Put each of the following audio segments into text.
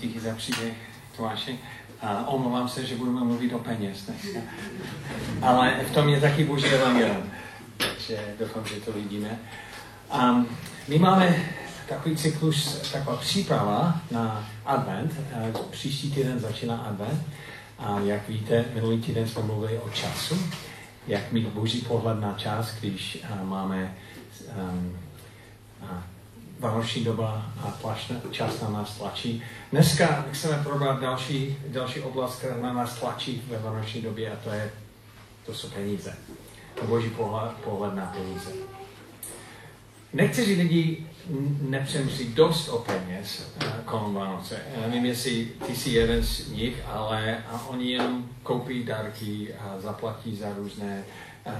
Díky za příběh, Tomáši. A omlouvám se, že budeme mluvit o peněz dneska. Ale v tom je taky boží evangelium. Takže doufám, že to vidíme. Um, my máme takový cyklus, taková příprava na advent. Příští týden začíná advent. A jak víte, minulý týden jsme mluvili o času, jak mít boží pohled na čas, když máme um, vánoční doba a plašne, čas na nás tlačí. Dneska chceme probrat další, další oblast, která na nás tlačí ve vánoční době a to, je, to jsou peníze. To boží pohled, pohled na peníze. Někteří lidi nepřemýšlí dost o peněz uh, kolem Vánoce. Já nevím, jestli ty jsi jeden z nich, ale a oni jenom koupí dárky a zaplatí za různé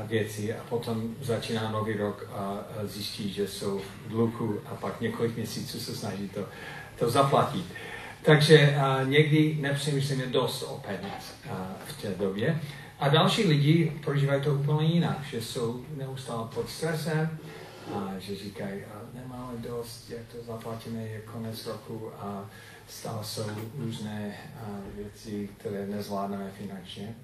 věci a potom začíná nový rok a zjistí, že jsou v dluhu a pak několik měsíců se snaží to, to zaplatit. Takže a někdy nepřemýšlíme dost o peněz a, v té době. A další lidi prožívají to úplně jinak, že jsou neustále pod stresem, a že říkají, a nemáme dost, jak to zaplatíme, je konec roku a stále jsou různé věci, které nezvládneme finančně.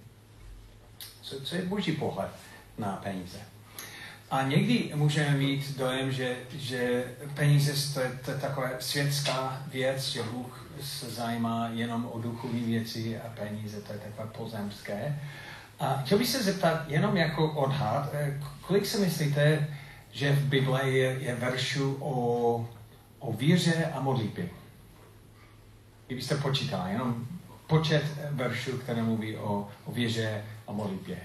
Co, co je boží pohled? na peníze. A někdy můžeme mít dojem, že, že peníze to je, to je taková světská věc, že Bůh se zajímá jenom o duchovní věci a peníze, to je takové pozemské. A chtěl bych se zeptat jenom jako odhad, eh, kolik si myslíte, že v Bible je, je veršů o, o víře a modlitbě? Kdybyste počítali, jenom počet veršů, které mluví o, o víře a modlitbě.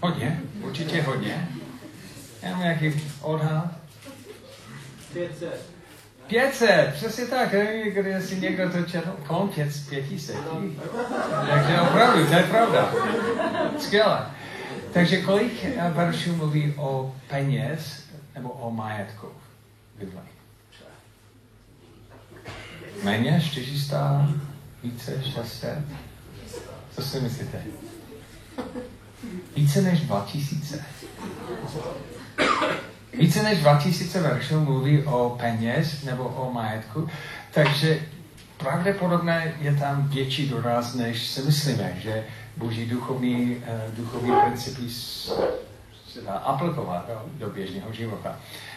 Hodně, určitě hodně. Já mám nějaký odhad. 500. 500, přesně tak, když si někdo to četl, kolem 500. Takže opravdu, to je pravda. Skvěle. Takže kolik veršů mluví o peněz nebo o majetku v Méně? 400? Více? 600? Co si myslíte? Více než 2000. Více než 2000 veršů mluví o peněz nebo o majetku, takže pravděpodobně je tam větší doraz, než si myslíme, že boží duchovní, eh, duchovní principy se dá aplikovat do běžného života.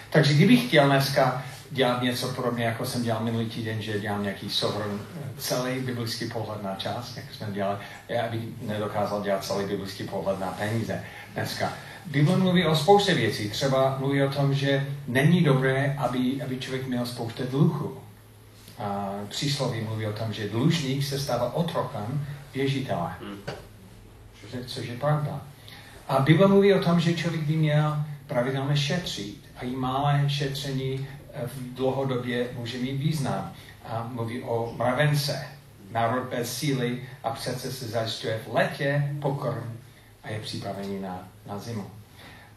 Takže kdybych chtěl dneska dělat něco podobně, jako jsem dělal minulý týden, že dělám nějaký souhrn, celý biblický pohled na čas, jak jsme dělali, já bych nedokázal dělat celý biblický pohled na peníze dneska. Bible mluví o spoustě věcí. Třeba mluví o tom, že není dobré, aby, aby člověk měl spoustu dluhu. A přísloví mluví o tom, že dlužník se stává otrokem věžitele. Což je, což je pravda. A Bible mluví o tom, že člověk by měl pravidelně šetřit. A i malé šetření v dlouhodobě může mít význam. A mluví o mravence. Národ bez síly a přece se zajišťuje v letě pokorm a je připravený na, na zimu.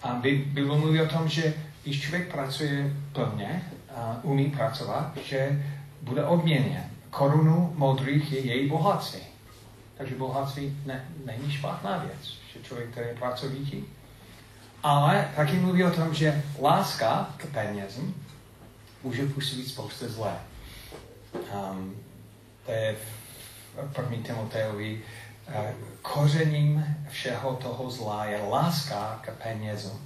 A Bible mluví o tom, že když člověk pracuje plně, a umí pracovat, že bude odměněn. Korunu modrých je její bohatství. Takže bohatství ne, není špatná věc, že člověk, který je pracovitý. Ale taky mluví o tom, že láska k penězům může působit spoustu zlé. Um, to je v 1. Timoteovi uh, kořením všeho toho zla je láska k penězům.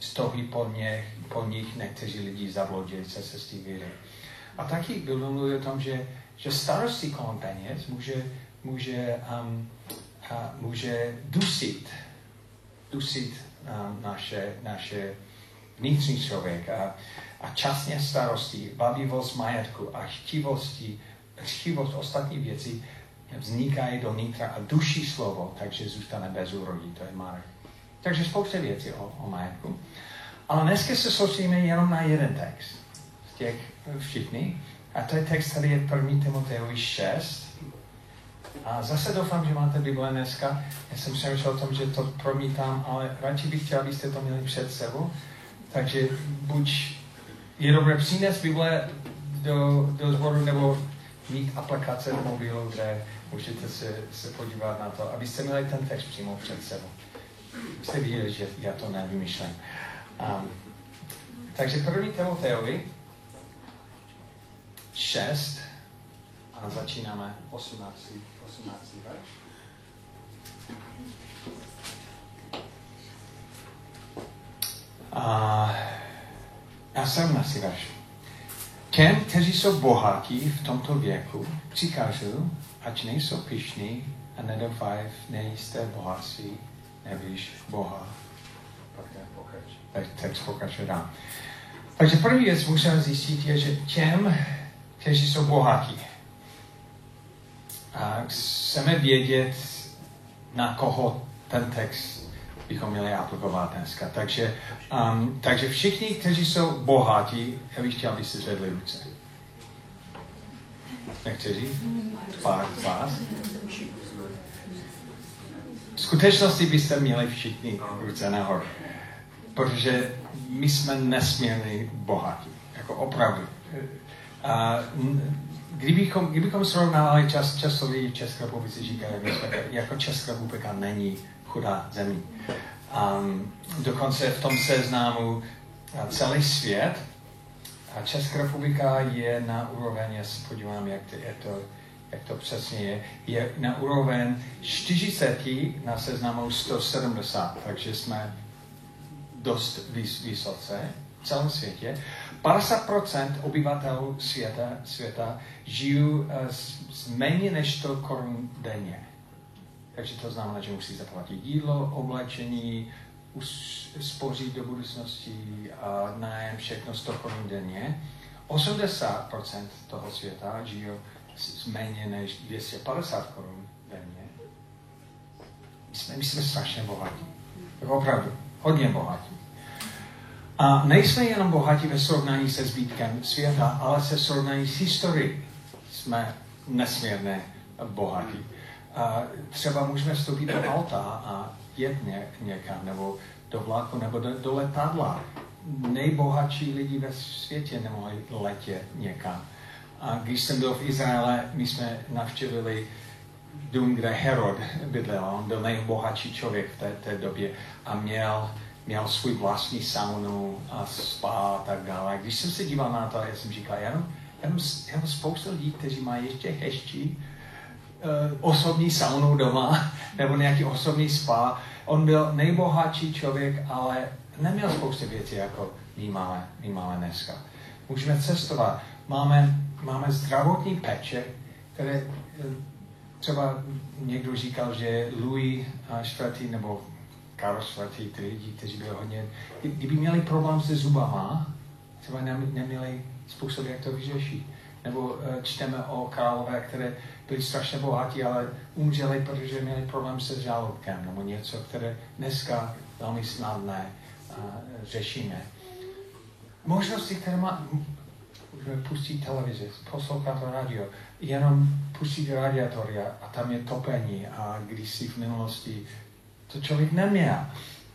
Stojí po nich, po nich někteří lidi zablodili se se víry. A taky bylo mluvit o tom, že, že starosti kolem peněz může, může, um, uh, může dusit, dusit um, naše, naše vnitřní člověk. A, a časně starosti, bavivost majetku a chtivosti, chtivost ostatní věcí vznikají do nitra a duší slovo, takže zůstane bez úrodí, to je Marek. Takže spousta věcí o, o majetku. Ale dneska se soustředíme jenom na jeden text z těch všichni. A to je text, který je 1. Timoteovi 6. A zase doufám, že máte Bible dneska. Já jsem přemýšlel o tom, že to promítám, ale radši bych chtěl, abyste to měli před sebou. Takže buď je dobré přinést Bible do, do zboru, nebo mít aplikace v mobilu, kde můžete se, se podívat na to, abyste měli ten text přímo před sebou. Jste viděli, že já to nevymýšlím. Um, takže první Timoteovi, 6 a začínáme 18. 18. verš. A já jsem na si verš. Těm, kteří jsou bohatí v tomto věku, přikážu, ať nejsou pišní a nedoufaj v nejisté bohatství, nevíš Boha. Tak text pokračuje dál. Takže první věc musíme zjistit je, že těm, kteří jsou bohatí, a chceme vědět, na koho ten text bychom měli aplikovat dneska. Takže, um, takže všichni, kteří jsou bohatí, já bych chtěl, aby si zvedli ruce. Někteří? Pár z vás? V skutečnosti byste měli všichni ruce nahoru. Protože my jsme nesmírně bohatí. Jako opravdu. A kdybychom, kdybychom srovnávali čas, často lidi v České republice říkají, jako Česká republika není chudá zemí. Um, dokonce v tom seznamu celý svět a Česká republika je na úroveň, já se podívám, jak to, je to, jak to přesně je, je na úroveň 40 na seznamu 170, takže jsme dost vys, vysoce v celém světě. 50% obyvatel světa, světa žijí s, s méně než 100 korun denně. Takže to znamená, že musí zaplatit jídlo, oblečení, spořit do budoucnosti a nájem všechno 100 korun denně. 80% toho světa žijí s méně než 250 korun denně. My jsme, my jsme strašně bohatí. Opravdu, hodně bohatí. A nejsme jenom bohatí ve srovnání se zbytkem světa, ale se srovnání s historií. Jsme nesmírně bohatí. A třeba můžeme vstoupit do auta a jet ně, někam, nebo do vlaku, nebo do, do letadla. Nejbohatší lidi ve světě nemohli letět někam. A když jsem byl v Izraele, my jsme navštívili dům, kde Herod bydlel. On byl nejbohatší člověk v té, té době a měl, měl svůj vlastní saunu a spa a tak dále. Když jsem se díval na to, já jsem říkal, jenom, jenom spoustu lidí, kteří mají ještě hezčí uh, osobní saunu doma nebo nějaký osobní spa. On byl nejbohatší člověk, ale neměl spoustu věcí, jako my máme, my máme dneska. Můžeme cestovat. Máme, máme zdravotní peče, které eh, třeba někdo říkal, že Louis IV. nebo Karol IV. ty lidi, kteří byli hodně, kdyby měli problém se zubama, třeba neměli způsob, jak to vyřešit. Nebo eh, čteme o králové, které byli strašně bohatí, ale umřeli, protože měli problém se žaludkem nebo něco, které dneska velmi snadné uh, řešíme. Možnosti, které má, můžeme pustit televizi, poslouchat radio, jenom pustit radiatory a tam je topení a když si v minulosti to člověk neměl.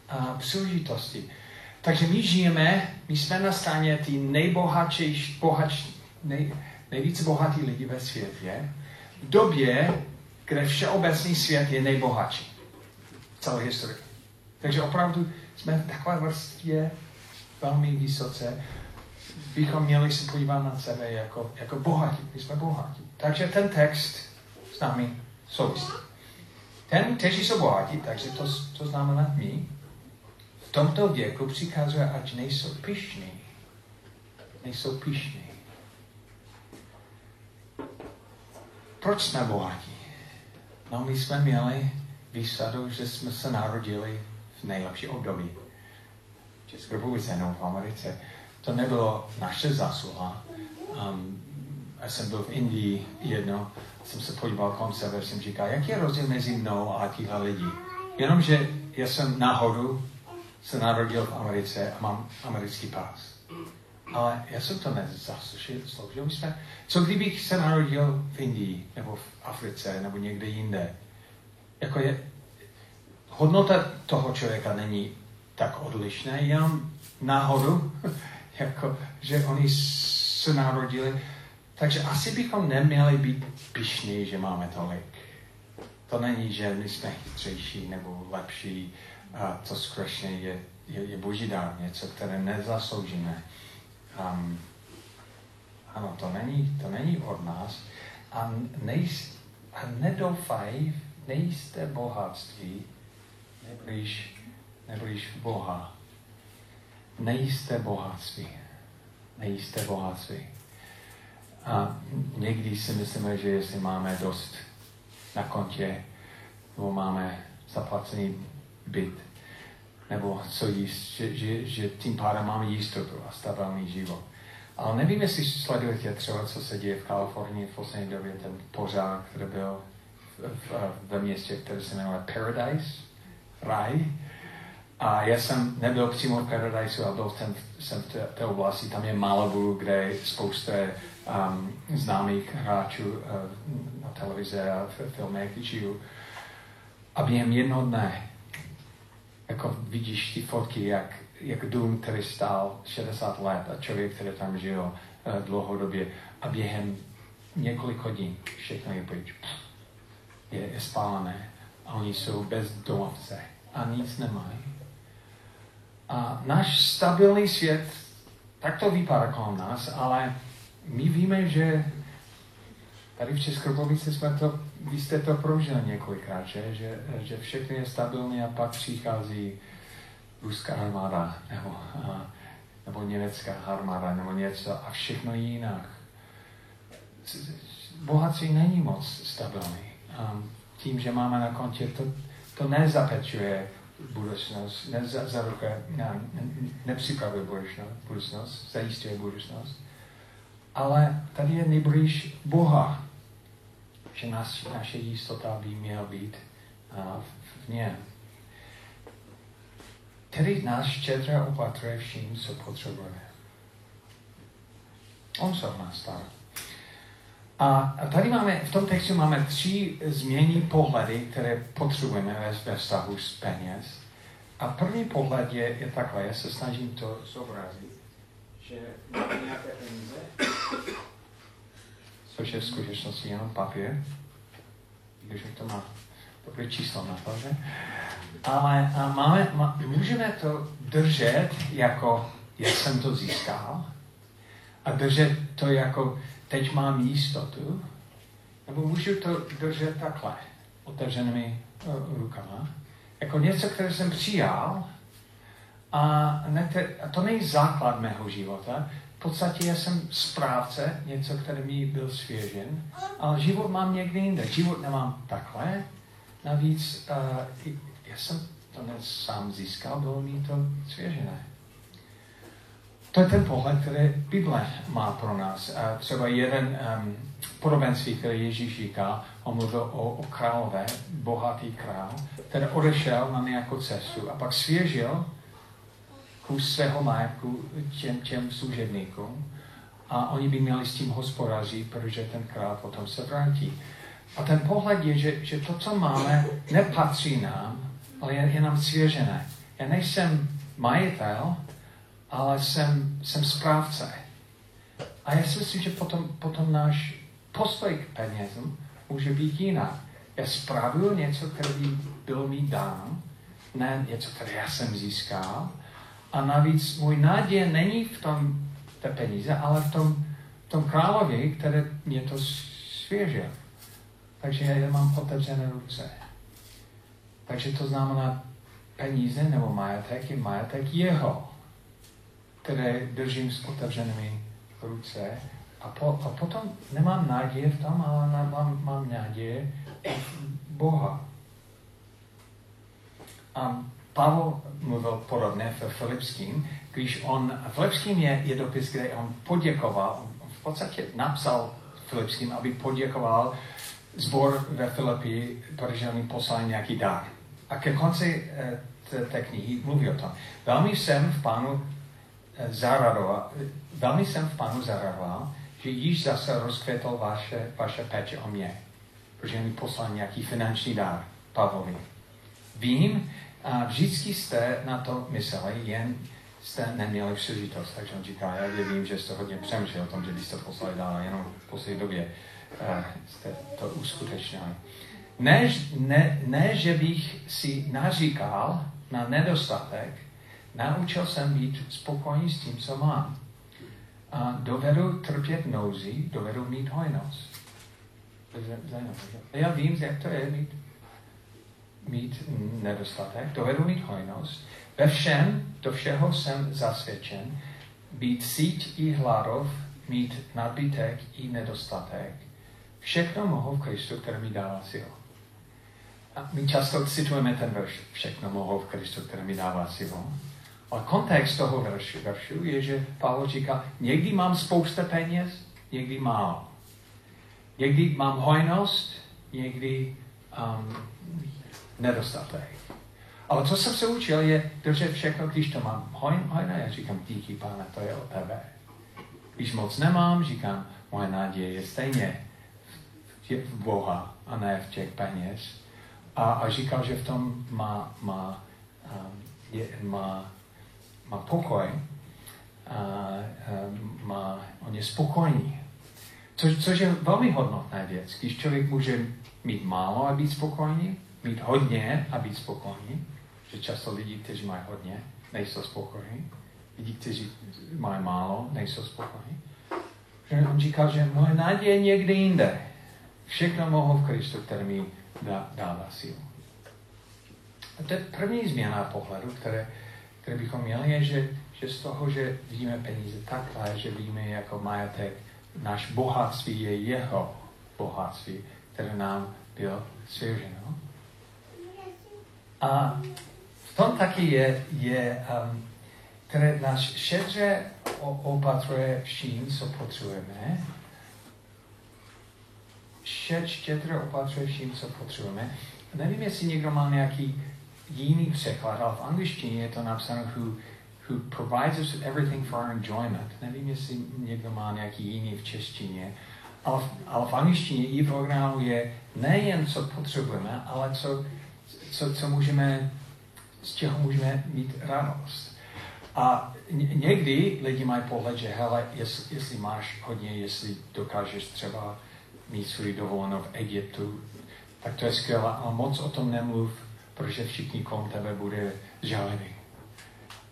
A příležitosti. Takže my žijeme, my jsme na straně ty nejbohatší, bohatší, nej, nejvíce bohatí lidi ve světě v době, kde všeobecný svět je nejbohatší v celé historii. Takže opravdu jsme v takové vrstvě velmi vysoce, bychom měli se podívat na sebe jako, jako bohatí. My jsme bohatí. Takže ten text s námi souvisí. Ten, kteří jsou bohatí, takže to, to znamená my, v tomto věku přikazuje, ať nejsou pišní. Nejsou pišní. Proč jsme bohatí? No, my jsme měli výsadu, že jsme se narodili v nejlepší období. V České republice v Americe. To nebylo naše zásluha. Um, já jsem byl v Indii jedno, jsem se podíval kolem sebe, jsem říkal, jaký je rozdíl mezi mnou a těchto lidí. Jenomže já jsem náhodou se narodil v Americe a mám americký pás. Ale já jsem to nezasloužil. My jsme, co kdybych se narodil v Indii, nebo v Africe, nebo někde jinde? Jako je, hodnota toho člověka není tak odlišná, jenom náhodou, jako, že oni se narodili. Takže asi bychom neměli být pišní, že máme tolik. To není, že my jsme chytřejší nebo lepší. A to skutečně je, je, je boží dár, něco, které nezasloužíme. Um, Ano, to není, to není od nás. A, nejs, a nedoufaj, nejste bohatství, neblíž, neblíž Boha. Nejste bohatství. Nejste bohatství. A někdy si myslíme, že jestli máme dost na kontě, nebo máme zaplacený byt, nebo co jíst, že, že, že tím pádem máme jistotu a stabilní život. Ale nevím, jestli sledujete třeba, co se děje v Kalifornii v poslední době, ten požár, který byl v, v, ve městě, které se jmenuje Paradise, raj. A já jsem nebyl přímo v Paradise, ale byl jsem, jsem v té, té oblasti, tam je Malibu, kde je spousta um, známých hráčů uh, na televize a filmech žiju. A během jednoho dne, jako vidíš ty fotky, jak, jak dům, který stál 60 let a člověk, který tam žil uh, dlouhodobě a během několik hodin všechno je pryč. Je, je spálené a oni jsou bez domovce a nic nemají. A náš stabilní svět, tak to vypadá kolem nás, ale my víme, že tady v Českopovici jsme to, vy jste to prožili několikrát, že, že, že všechno je stabilní a pak přichází ruská armáda nebo, nebo německá armáda nebo něco a všechno je jinak. Bohatství není moc stabilní. Tím, že máme na kontě, to, to nezapečuje budoucnost, nezaručuje, ne, nepřipravuje budoucnost, budoucnost, zajistuje budoucnost ale tady je nejblíž Boha, že nás, naše jistota by měla být uh, v něm. Tedy nás štědře opatruje vším, co potřebujeme. On se o nás stará. A tady máme, v tom textu máme tři změny pohledy, které potřebujeme ve, ve vztahu s peněz. A první pohled je, je takhle, já se snažím to zobrazit, že máme nějaké peníze, což je v skutečnosti jenom papír, když to má dobré číslo na to, že? Ale a máme, má, můžeme to držet jako, jak jsem to získal, a držet to jako, teď mám jistotu, nebo můžu to držet takhle, otevřenými uh, rukama, jako něco, které jsem přijal, a, ne, a to není základ mého života, v podstatě já jsem správce, něco, který mi byl svěžen, ale život mám někde jinde. Život nemám takhle. Navíc uh, já jsem to ne sám získal, bylo mi to svěžené. To je ten pohled, který Bible má pro nás. A třeba jeden um, podobenství, který Ježíš říká, on mluvil o, o králové, bohatý král, který odešel na nějakou cestu a pak svěžil kus svého majetku těm, těm služebníkům a oni by měli s tím hospodařit, protože ten král potom se vrátí. A ten pohled je, že, že to, co máme, nepatří nám, ale je, je nám svěžené. Já nejsem majitel, ale jsem, jsem správce. A já si myslím, že potom, potom náš postoj k penězům může být jiná. Já spravuju něco, které by bylo mi dáno, ne něco, které já jsem získal, a navíc můj naděje není v tom té peníze, ale v tom, v tom královi, který mě to svěžil. Takže já mám otevřené ruce. Takže to znamená peníze nebo majetek je majetek jeho, které držím s otevřenými ruce. A, po, a potom nemám naděje v tom, ale mám, mám naděje v Boha. A Pavel mluvil podobně v Filipským, když on, Filipským je, je dopis, kde on poděkoval, v podstatě napsal Filipským, aby poděkoval zbor ve Filipi, protože on poslal nějaký dar. A ke konci eh, té knihy mluví o tom. Velmi jsem v pánu eh, zaradoval, velmi jsem v pánu zaradoval, že již zase rozkvětl vaše, vaše péče o mě, protože mi poslal nějaký finanční dar Pavlovi. Vím, a vždycky jste na to mysleli, jen jste neměli příležitost. Takže on říká, já vím, že jste hodně přemýšleli o tom, že byste poslali dál, jenom v poslední době uh, jste to uskutečnili. Ne, ne, ne, že bych si naříkal na nedostatek, naučil jsem být spokojený s tím, co mám. a dovedu trpět nouzi, dovedu mít hojnost. Já vím, jak to je mít, mít nedostatek, dovedu mít hojnost. Ve všem, do všeho jsem zasvědčen, být síť i hladov, mít nadbytek i nedostatek. Všechno mohu v Kristu, který mi dává sílu. A my často citujeme ten verš, všechno mohu v Kristu, který mi dává sílu. Ale kontext toho veršu, veršu je, že Pavel říká, někdy mám spousta peněz, někdy málo. Někdy mám hojnost, někdy um, nedostatek. Ale co jsem se učil je, že všechno, když to mám hojné, já říkám, díky pane, to je od tebe. Když moc nemám, říkám, moje naděje je stejně v Boha a ne v těch peněz. A, a říkal, že v tom má, má, um, je, má, má pokoj, a, má, on je spokojný. Co, což je velmi hodnotná věc. Když člověk může mít málo a být spokojný, mít hodně a být spokojný, že často lidi, kteří mají hodně, nejsou spokojení, lidi, kteří mají málo, nejsou spokojení. On říkal, že moje naděje je někde jinde. Všechno mohu v Kristu, který mi dá, dává sílu. A to je první změna pohledu, které, které bychom měli, je, že, že z toho, že vidíme peníze takhle, že vidíme jako majetek, náš bohatství je jeho bohatství, které nám bylo svěřeno. A v tom taky je, je um, které nás šedře opatruje vším, co potřebujeme. Šedře opatruje vším, co potřebujeme. Nevím, jestli někdo má nějaký jiný překlad, ale v angličtině je to napsáno who, who provides us with everything for our enjoyment. Nevím, jestli někdo má nějaký jiný v češtině, ale, ale v angličtině i v originalu je nejen co potřebujeme, ale co, co, co můžeme, z čeho můžeme mít radost. A někdy lidi mají pohled, že hele, jestli, jestli máš hodně, jestli dokážeš třeba mít svůj dovolenou v Egyptu, tak to je skvělé, ale moc o tom nemluv, protože všichni kolem tebe bude žálený.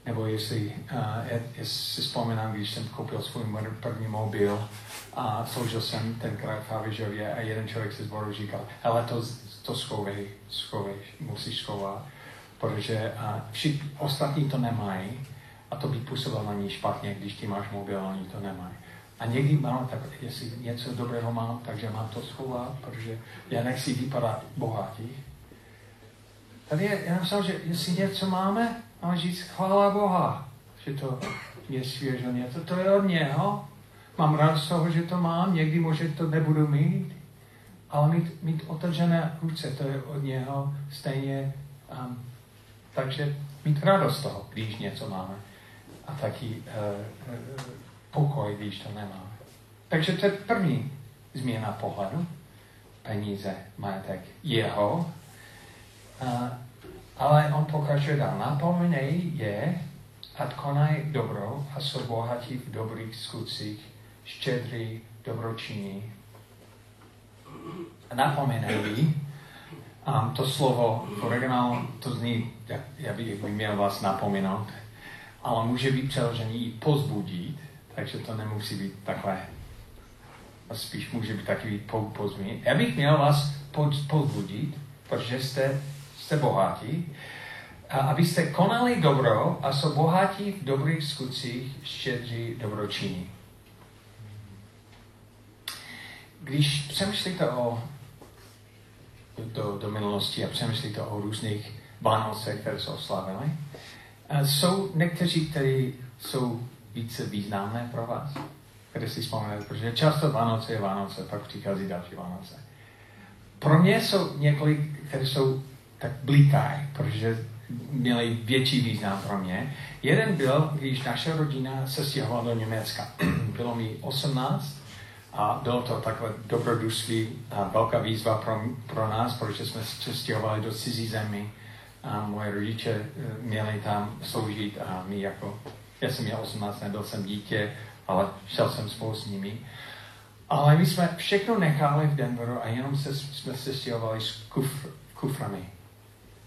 Nebo jestli, uh, jestli si vzpomínám, když jsem koupil svůj první mobil a sloužil jsem tenkrát v Havižově a jeden člověk se zboru říkal, hele, to, to schovej, schovej, musíš schovat, protože uh, všichni ostatní to nemají a to by působilo na ní špatně, když ty máš mobil a oni to nemají. A někdy mám, tak jestli něco dobrého mám, takže mám to schovat, protože já nechci vypadat bohatý. Tady je, já napsal, že jestli něco máme, máme říct chvála Boha, že to je svěžel něco, to je od něho. Mám rád z toho, že to mám, někdy možná to nebudu mít, ale mít, mít otevřené ruce, to je od něho stejně. Um, takže mít radost z toho, když něco máme a taky uh, uh, pokoj, když to nemáme. Takže to je první změna pohledu. Peníze, majetek jeho. Ale on pokračuje dál. Napomenej je, ať konaj dobro a jsou bohatí v dobrých skutcích, štědrý, dobročinní. Napomenej, um, to slovo v originálu, to zní, jak, já bych měl vás napomenout, ale může být přeložený i pozbudit, takže to nemusí být takhle. Spíš může být takový pozbudit. Já bych měl vás pozbudit, protože jste, jste bohatí, a abyste konali dobro a jsou bohatí v dobrých skutcích, štědří dobročiní. Když přemýšlíte o do, do minulosti a přemýšlíte o různých Vánoce, které jsou oslavili, jsou někteří, kteří jsou více významné pro vás, které si vzpomínáte, protože často Vánoce je Vánoce, pak přichází další Vánoce. Pro mě jsou několik, které jsou tak blikají, protože měli větší význam pro mě. Jeden byl, když naše rodina se stěhovala do Německa. Bylo mi 18 a bylo to takové dobrodružství a velká výzva pro, pro nás, protože jsme se stěhovali do cizí zemi a moje rodiče eh, měli tam sloužit a my jako, já jsem měl 18, nebyl jsem dítě, ale šel jsem spolu s nimi. Ale my jsme všechno nechali v Denveru a jenom se, jsme se stěhovali s kufr, kuframi.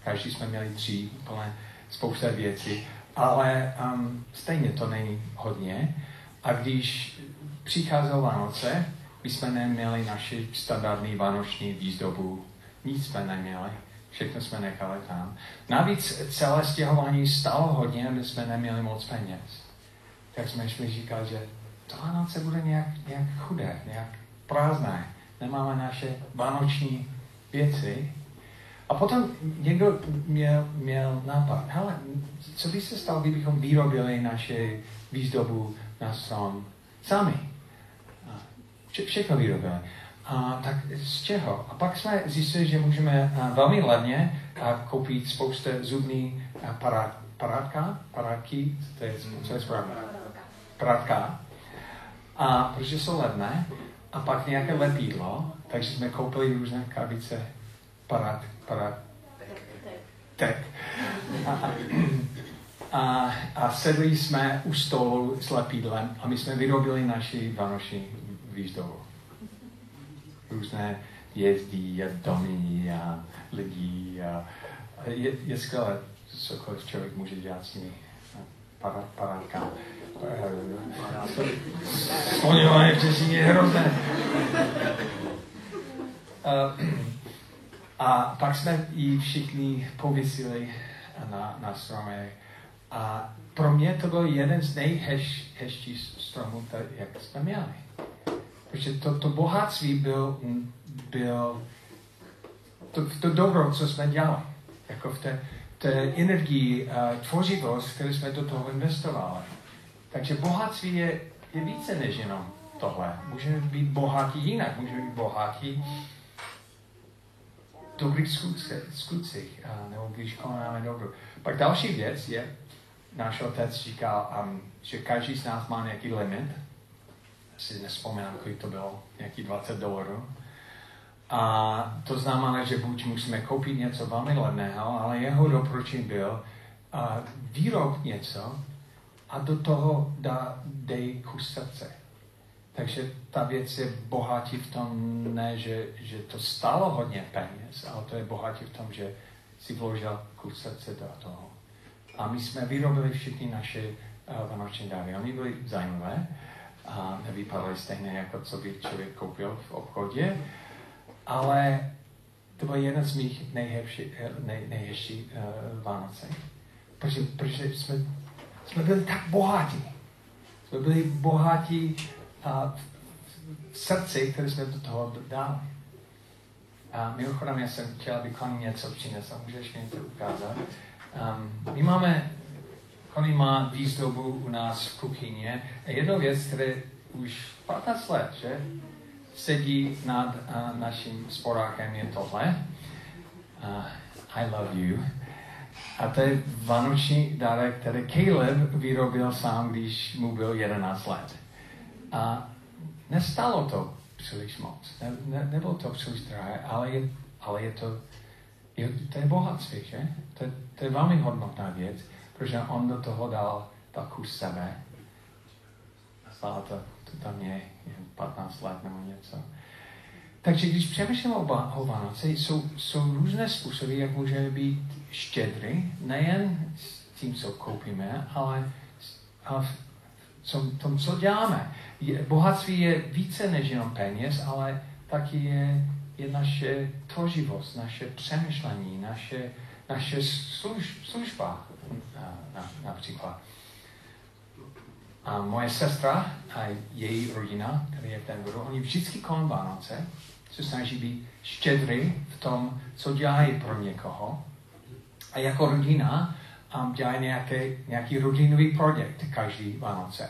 Každý jsme měli tři, plné spousta věcí, ale um, stejně to není hodně. A když přicházelo Vánoce, my jsme neměli naši standardní vánoční výzdobu. Nic jsme neměli. Všechno jsme nechali tam. Navíc celé stěhování stalo hodně, aby jsme neměli moc peněz. Tak jsme šli říkat, že to Vánoce bude nějak, nějak chudé, nějak prázdné. Nemáme naše vánoční věci. A potom někdo měl, měl nápad, hele, co by se stalo, kdybychom vyrobili naše výzdobu na strom sami? Vše, všechno vyrobili. A tak z čeho? A pak jsme zjistili, že můžeme a, velmi levně a, koupit spoustu zubní parát, parátka, parátky, to je, co je správně? Parátka. A protože jsou levné, a pak nějaké lepidlo, takže jsme koupili různé krabice parát, parát, tek. A, a, a sedli jsme u stolu s lepidlem a my jsme vyrobili naši vánoční výzdobu. Různé jezdí a domy a lidi a je, je skvělé, cokoliv člověk může dělat s nimi parátkami. Skloňované v Češtině je hrozné. A pak jsme ji všichni povisili na, na stromy. A pro mě to byl jeden z nejhezčích stromů, jak jsme měli. Protože to, to bohatství byl, byl to, to dobro, co jsme dělali. Jako v té, té energii, uh, tvořivost, kterou jsme do toho investovali. Takže bohatství je, je více než jenom tohle. Můžeme být bohatí jinak. Můžeme být bohatí dobrých skutcích, nebo když konáme dobro. Pak další věc je, náš otec říkal, um, že každý z nás má nějaký limit. Si nespomínám, kolik to bylo, nějaký 20 dolarů. A to znamená, že buď musíme koupit něco velmi levného, ale jeho doporučení byl uh, výrob něco a do toho dá, dej kus srdce. Takže ta věc je bohatí v tom, ne, že, že to stálo hodně peněz, ale to je bohatí v tom, že si vložil kus srdce do toho. A my jsme vyrobili všechny naše uh, vánoční dary. Oni byli zajímavé a nevypadaly stejně, jako co by člověk koupil v obchodě, ale to byl jeden z mých nejhezčích nej, nejhezčí, uh, Vánoce. Protože, protože jsme, jsme byli tak bohatí. Jsme byli bohatí a v srdci, které jsme do toho dali. A mimochodem, já jsem chtěl, aby Connie něco přinesl. Můžeš mi to ukázat? Um, my máme, Connie má výzdobu u nás v kuchyně. A jednou věc, které už 15 let, že? Sedí nad uh, naším sporákem je tohle. Uh, I love you. A to je vánoční dárek, který Caleb vyrobil sám, když mu byl 11 let. A nestalo to příliš moc. Ne, ne, nebylo to příliš drahé, ale je, ale je to, je, to je bohatství, že? To, to je velmi hodnotná věc, protože on do toho dal tak kus sebe. A stále to, to tam je, je 15 let nebo něco. Takže když přemýšlím o, o Vánoce, jsou, jsou různé způsoby, jak můžeme být štědrý, nejen s tím, co koupíme, ale, v tom, co děláme je, bohatství je více než jenom peněz, ale taky je, je naše tvořivost, naše přemýšlení, naše, naše služ, služba na, na, například. A moje sestra a její rodina, která je v Denveru, oni vždycky kolem Vánoce se snaží být štědrý v tom, co dělají pro někoho. A jako rodina um, dělají nějaký, nějaký rodinový projekt každý Vánoce.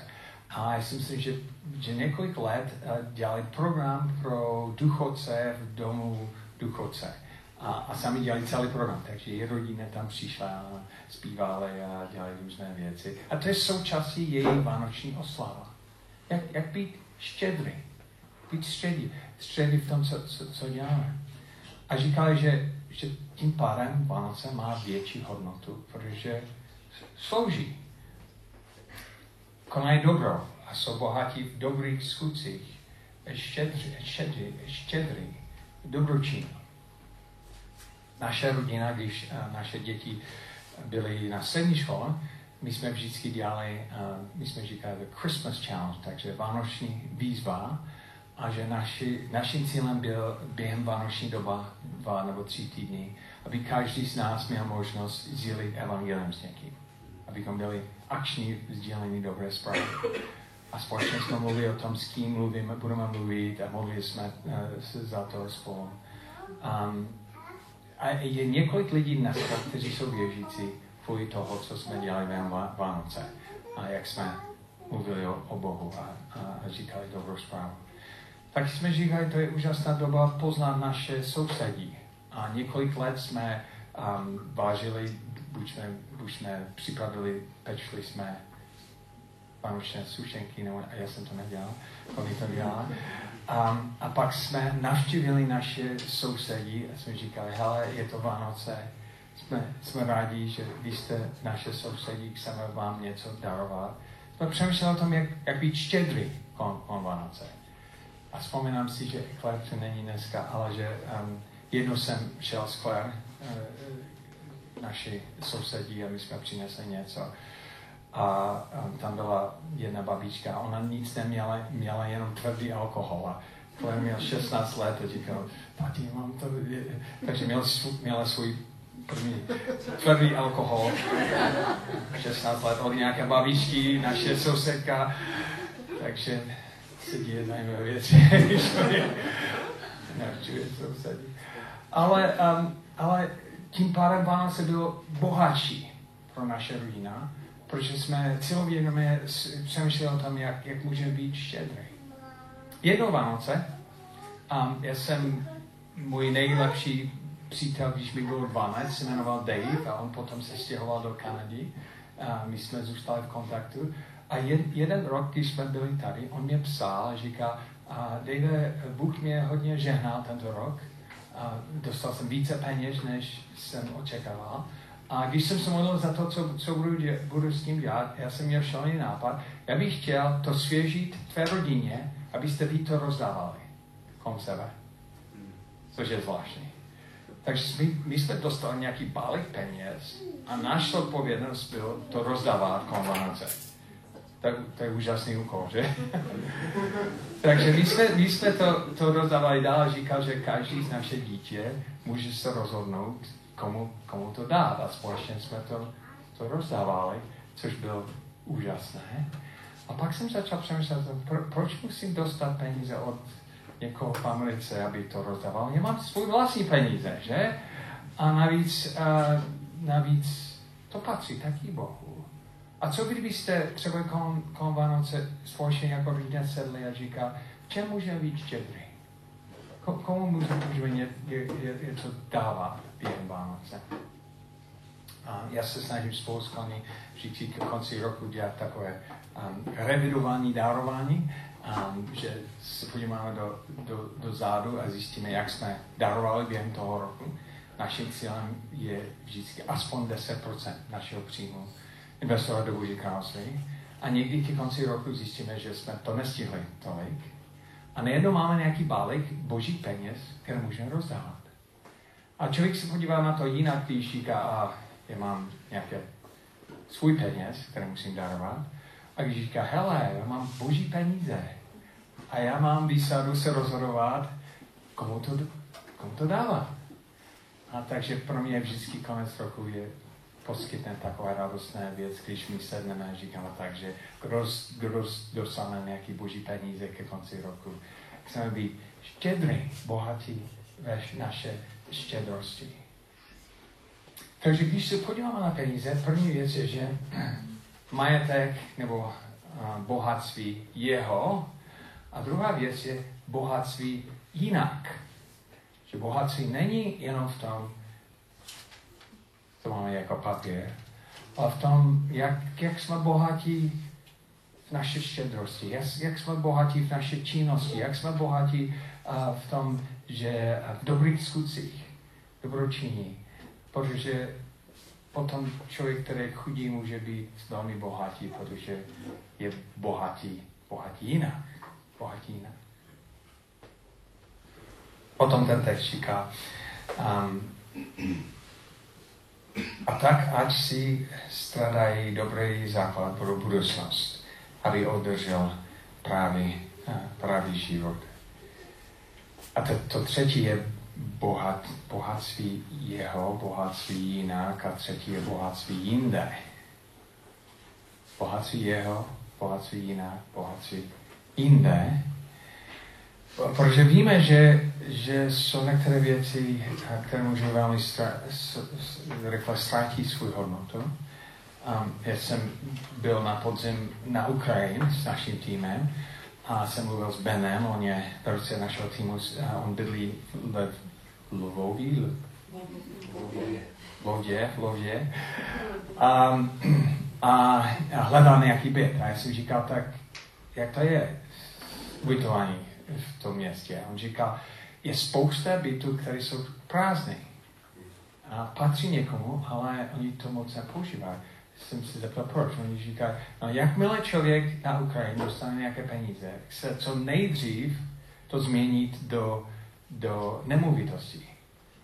A já si myslím, že, že několik let uh, dělali program pro duchoce v domu duchoce. A, a sami dělali celý program, takže je rodina tam přišla, a zpívali a dělali různé věci. A to je součástí její vánoční oslava. Jak, jak být štědrý. Být štědrý. Štědrý v tom, co, co, co děláme. A říkali, že, že tím pádem Vánoce má větší hodnotu, protože slouží konají dobro a jsou bohatí v dobrých skutcích, štědří, štědří, štědří dobročinní. Naše rodina, když naše děti byly na střední škole, my jsme vždycky dělali, uh, my jsme říkali Christmas Challenge, takže vánoční výzva, a že naši, naším cílem byl během vánoční doba, dva nebo tři týdny, aby každý z nás měl možnost sdílit evangelium s někým. Abychom byli akční sdílení dobré zprávy. A společně jsme mluvili o tom, s kým mluvíme, budeme mluvit a mluvili jsme uh, za to spolu. Um, a je několik lidí dneska, kteří jsou věřící kvůli toho, co jsme dělali během Vánoce a jak jsme mluvili o, o Bohu a, a, a říkali dobrou zprávu. Tak jsme říkali, to je úžasná doba poznat naše sousedí. A několik let jsme um, vážili, buď jsme, buď jsme připravili, pečli jsme vánočné sušenky, nebo já jsem to nedělal, oni to dělal. Um, a pak jsme navštívili naše sousedí a jsme říkali, hele, je to Vánoce, jsme, jsme rádi, že vy jste naše sousedí, chceme vám něco darovat. Jsme přemýšleli o tom, jak, jak být štědrý kon, kon Vánoce. A vzpomínám si, že Claire tu není dneska, ale že um, jednou jsem šel s Claire, uh, naši sousedí, a my jsme přinesli něco. A um, tam byla jedna babička, ona nic neměla, měla jenom tvrdý alkohol. A Claire měl 16 let a říkal, tati, mám to... Takže měl, měla svůj první tvrdý alkohol, 16 let od nějaké babičky, naše sousedka, takže se děje zajímavé věci, když navštěvuje sousedí. Ale, um, ale tím pádem Vánoce bylo bohatší pro naše rodina, protože jsme celovědomě přemýšleli o tom, jak, jak můžeme být štědrý. Jednou Vánoce, um, já jsem můj nejlepší přítel, když mi bylo 12, se jmenoval Dave a on potom se stěhoval do Kanady. A my jsme zůstali v kontaktu. A jed, jeden rok, když jsme byli tady, on mě psal říká, a Dave, Bůh mě hodně žehnal tento rok. A dostal jsem více peněz, než jsem očekával. A když jsem se modlil za to, co, co budu, dě, budu s tím dělat, já jsem měl šalený nápad. Já bych chtěl to svěžit tvé rodině, abyste vy to rozdávali kolem sebe. Což je zvláštní. Takže my, my jsme dostali nějaký balík peněz a náš odpovědnost byl to rozdávat kolem. Tak, to je úžasný úkol, že? Takže my jsme, my jsme to, to rozdávali dál a říkal, že každý z naše dítě může se rozhodnout, komu, komu to dát. A společně jsme to, to rozdávali, což bylo úžasné. A pak jsem začal přemýšlet, pro, proč musím dostat peníze od někoho v Americe, aby to rozdával. Já mám svůj vlastní peníze, že? A navíc, uh, navíc to patří taky Bohu. A co kdybyste třeba kolem, kolem Vánoce společně jako lidé sedli a říká, v čem můžeme být štědrý? Komu můžeme, můžeme něco dávat během Vánoce? A já se snažím spolu s Kony vždycky k konci roku dělat takové um, revidování, darování um, že se podíváme do, do, do zádu a zjistíme, jak jsme darovali během toho roku. Naším cílem je vždycky aspoň 10% našeho příjmu investovat do Boží království. A někdy ke konci roku zjistíme, že jsme to nestihli tolik. A nejednou máme nějaký balík boží peněz, které můžeme rozdávat. A člověk se podívá na to jinak, když říká, a já mám nějaké svůj peněz, které musím darovat. A když říká, hele, já mám boží peníze a já mám výsadu se rozhodovat, komu to, komu to dávat. A takže pro mě vždycky konec roku je poskytne taková radostná věc, když my sedneme a říkáme tak, že kdo, kdo dosáhne nějaký boží peníze ke konci roku. Chceme být štědrý, bohatí ve naše štědrosti. Takže když se podíváme na peníze, první věc je, že majetek nebo bohatství jeho. A druhá věc je bohatství jinak. Že bohatství není jenom v tom, co máme jako papír, ale v tom, jak, jak jsme bohatí v naší štědrosti, jak, jak jsme bohatí v naší činnosti, jak jsme bohatí uh, v tom, že v dobrých skutcích, dobročiní. Protože potom člověk, který chudí, může být velmi bohatý, protože je bohatý, bohatý jinak. Bohatý jinak. Potom ten text říká, um, A tak, ať si stradají dobrý základ pro budoucnost, aby održel právý, právý život. A to, to třetí je bohat, bohatství jeho, bohatství jinak a třetí je bohatství jinde. Bohatství jeho, bohatství jinak, bohatství jinde. Protože víme, že, že jsou některé věci, které můžou velmi rychle ztratit svou hodnotu. Um, já jsem byl na podzim na Ukrajině s naším týmem a jsem mluvil s Benem, on je velice našeho týmu, on bydlí v Lvoví, Lodě, v Lodě. A, a, a hledal nějaký byt. A já jsem říkal, tak jak to je ubytování v tom městě? On říkal, je spousta bytů, které jsou prázdné. A patří někomu, ale oni to moc nepoužívají. Jsem si zeptal, proč. Oni říkají, no jakmile člověk na Ukrajině dostane nějaké peníze, chce co nejdřív to změnit do, do nemovitostí.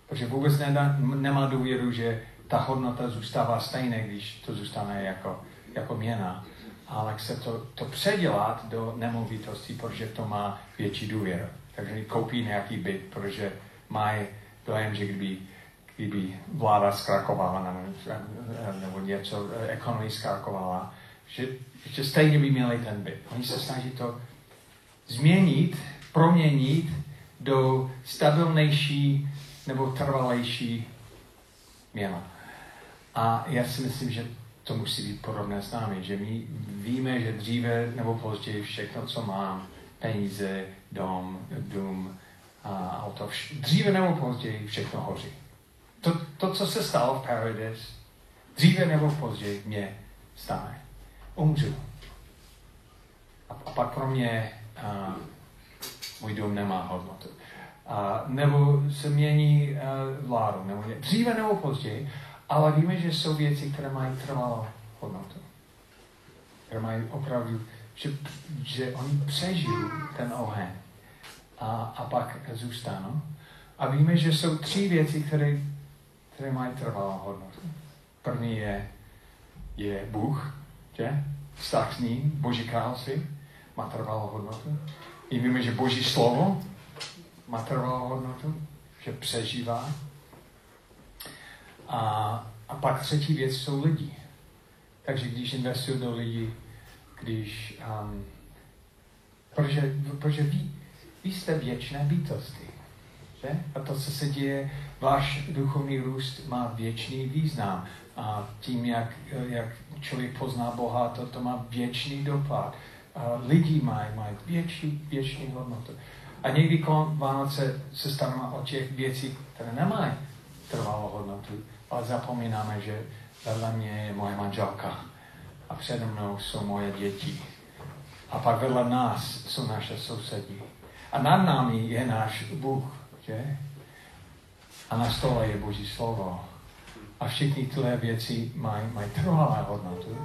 Protože vůbec nedá, nemá důvěru, že ta hodnota zůstává stejná, když to zůstane jako, jako měna. Ale chce to, to předělat do nemovitosti, protože to má větší důvěru. Takže koupí nějaký byt, protože mají dojem, že kdyby, kdyby vláda zkrakovala nebo, něco, ekonomie zkrakovala, že, že stejně by měli ten byt. Oni se snaží to změnit, proměnit do stabilnější nebo trvalejší měna. A já si myslím, že to musí být podobné s námi, že my víme, že dříve nebo později všechno, co mám, peníze, dom, dům, a auto, vš- dříve nebo později všechno hoří. To, to, co se stalo v Paradise, dříve nebo později mě stane. Umřu. A, a pak pro mě a, můj dům nemá hodnotu a, nebo se mění uh, vládu, nebo dříve nebo později, ale víme, že jsou věci, které mají trvalou hodnotu. Které mají opravdu, že, že oni přežijí ten oheň a, a pak zůstanou. A víme, že jsou tři věci, které, které mají trvalou hodnotu. První je, je Bůh, že? Vztah s ním, Boží království má trvalou hodnotu. I víme, že Boží slovo má trvalou hodnotu, že přežívá. A, a pak třetí věc jsou lidi. Takže když investuju do lidí, když... Um, protože, protože vy, vy jste věčné bytosti. Že? A to, co se děje, váš duchovní růst má věčný význam. A tím, jak, jak člověk pozná Boha, to, to má věčný dopad. A lidi mají, mají větší, věčný hodnotu. A někdy kolem Vánoce se staráme o těch věcí, které nemají trvalou hodnotu, ale zapomínáme, že vedle mě je moje manželka a přede mnou jsou moje děti. A pak vedle nás jsou naše sousedí. A nad námi je náš Bůh, že? A na stole je Boží slovo. A všechny tyhle věci mají, mají trvalé hodnotu.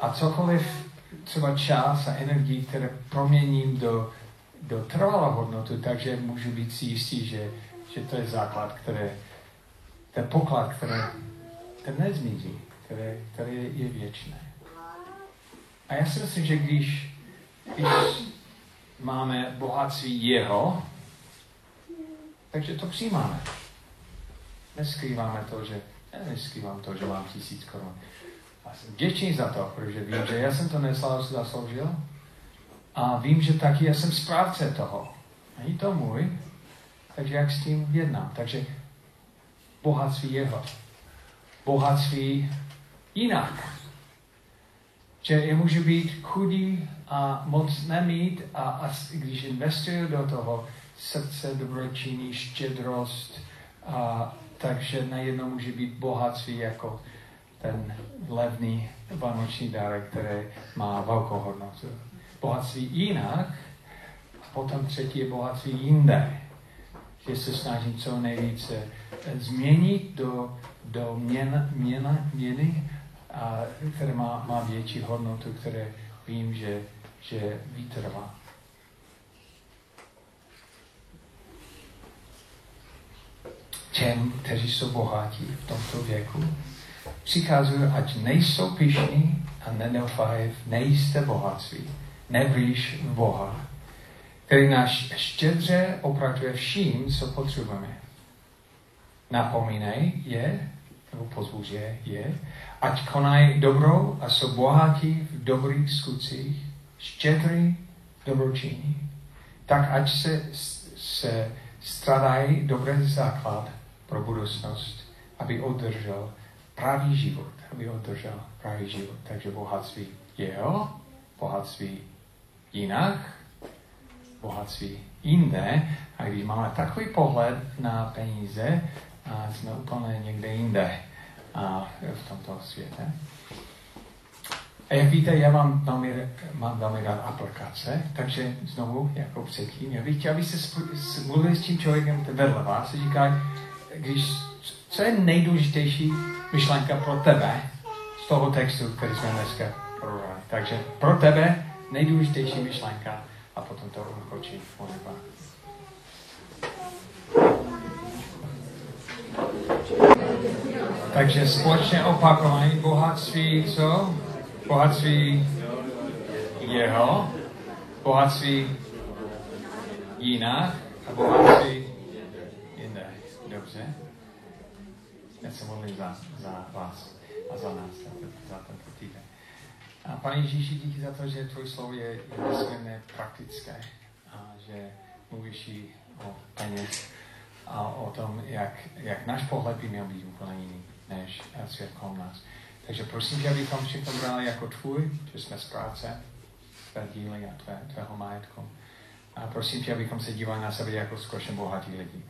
A cokoliv, třeba čas a energii, které proměním do do trvalou hodnotu, takže můžu být si jistý, že, že to je základ, který, ten poklad, který ten nezmizí, který, který je věčný. A já si myslím, že když, když máme bohatství jeho, takže to přijímáme. Neskrýváme to, že já neskrývám to, že mám tisíc korun. A jsem vděčný za to, protože vím, že já jsem to nesloužil, a vím, že taky já jsem správce toho. Není to můj, takže jak s tím jednám. Takže bohatství jeho. Bohatství jinak. Že je může být chudý a moc nemít a, a když investuju do toho srdce, dobročinní, štědrost, a, takže najednou může být bohatství jako ten levný vánoční dárek, který má velkou hodnotu bohatství jinak a potom třetí je bohatství jinde. Že se snažím co nejvíce změnit do, do měn, měna, měny, a, které má, má větší hodnotu, které vím, že, že vytrvá. Těm, kteří jsou bohatí v tomto věku, Přikazuju, ať nejsou pišní a nedoufají v nejisté bohatství, neblíž v Boha, který nás štědře opravuje vším, co potřebujeme. Napomínej je, nebo pozbuže je, ať konají dobrou a jsou bohatí v dobrých skutcích, štědrý dobročiní, tak ať se, se stradají dobrý základ pro budoucnost, aby udržel pravý život, aby udržel pravý život. Takže bohatství jeho, bohatství jinak, bohatství jinde. A když máme takový pohled na peníze, a jsme úplně někde jinde a v tomto světě. A jak víte, já mám velmi, mám velmi rád aplikace, takže znovu, jako předtím, já bych chtěl, abyste mluvili s tím člověkem vedle vás a říkají, když, co je nejdůležitější myšlenka pro tebe z toho textu, který jsme dneska probrali. Takže pro tebe nejdůležitější myšlenka a potom to uchočí po Takže společně opakovaný bohatství, co? Bohatství jeho, bohatství jinak a bohatství jinde. Dobře? Já se modlím za, za vás a za nás, za tento týden. A pane Ježíši, díky za to, že tvoje slovo je, nesmírně praktické a že mluvíš o peněz a o tom, jak, jak náš pohled by měl být úplně jiný než svět kolem nás. Takže prosím tě, abychom všechno brali jako tvůj, že jsme z práce, tvé díly a tvé, tvého majetku. A prosím tě, abychom se dívali na sebe jako skutečně bohatí lidi.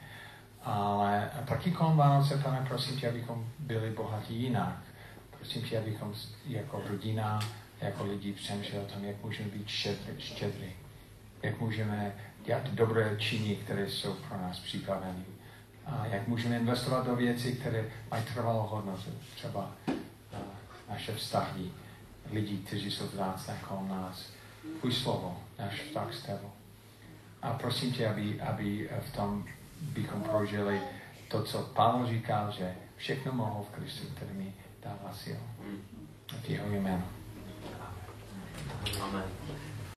Ale taky kolem Vánoce, pane, prosím tě, abychom byli bohatí jinak. Prosím tě, abychom jako rodina, jako lidi přemýšleli o tom, jak můžeme být štědrý. Jak můžeme dělat dobré činy, které jsou pro nás připraveny a jak můžeme investovat do věcí, které mají trvalou hodnotu. Třeba naše vztahy lidí, kteří jsou vzácné kolem nás. Tvůj slovo, náš vztah s tebou. A prosím tě, aby, aby v tom bychom prožili to, co Pavel říkal, že všechno mohou v Kristu, který mi dává sílu. V jeho jménu. Amen.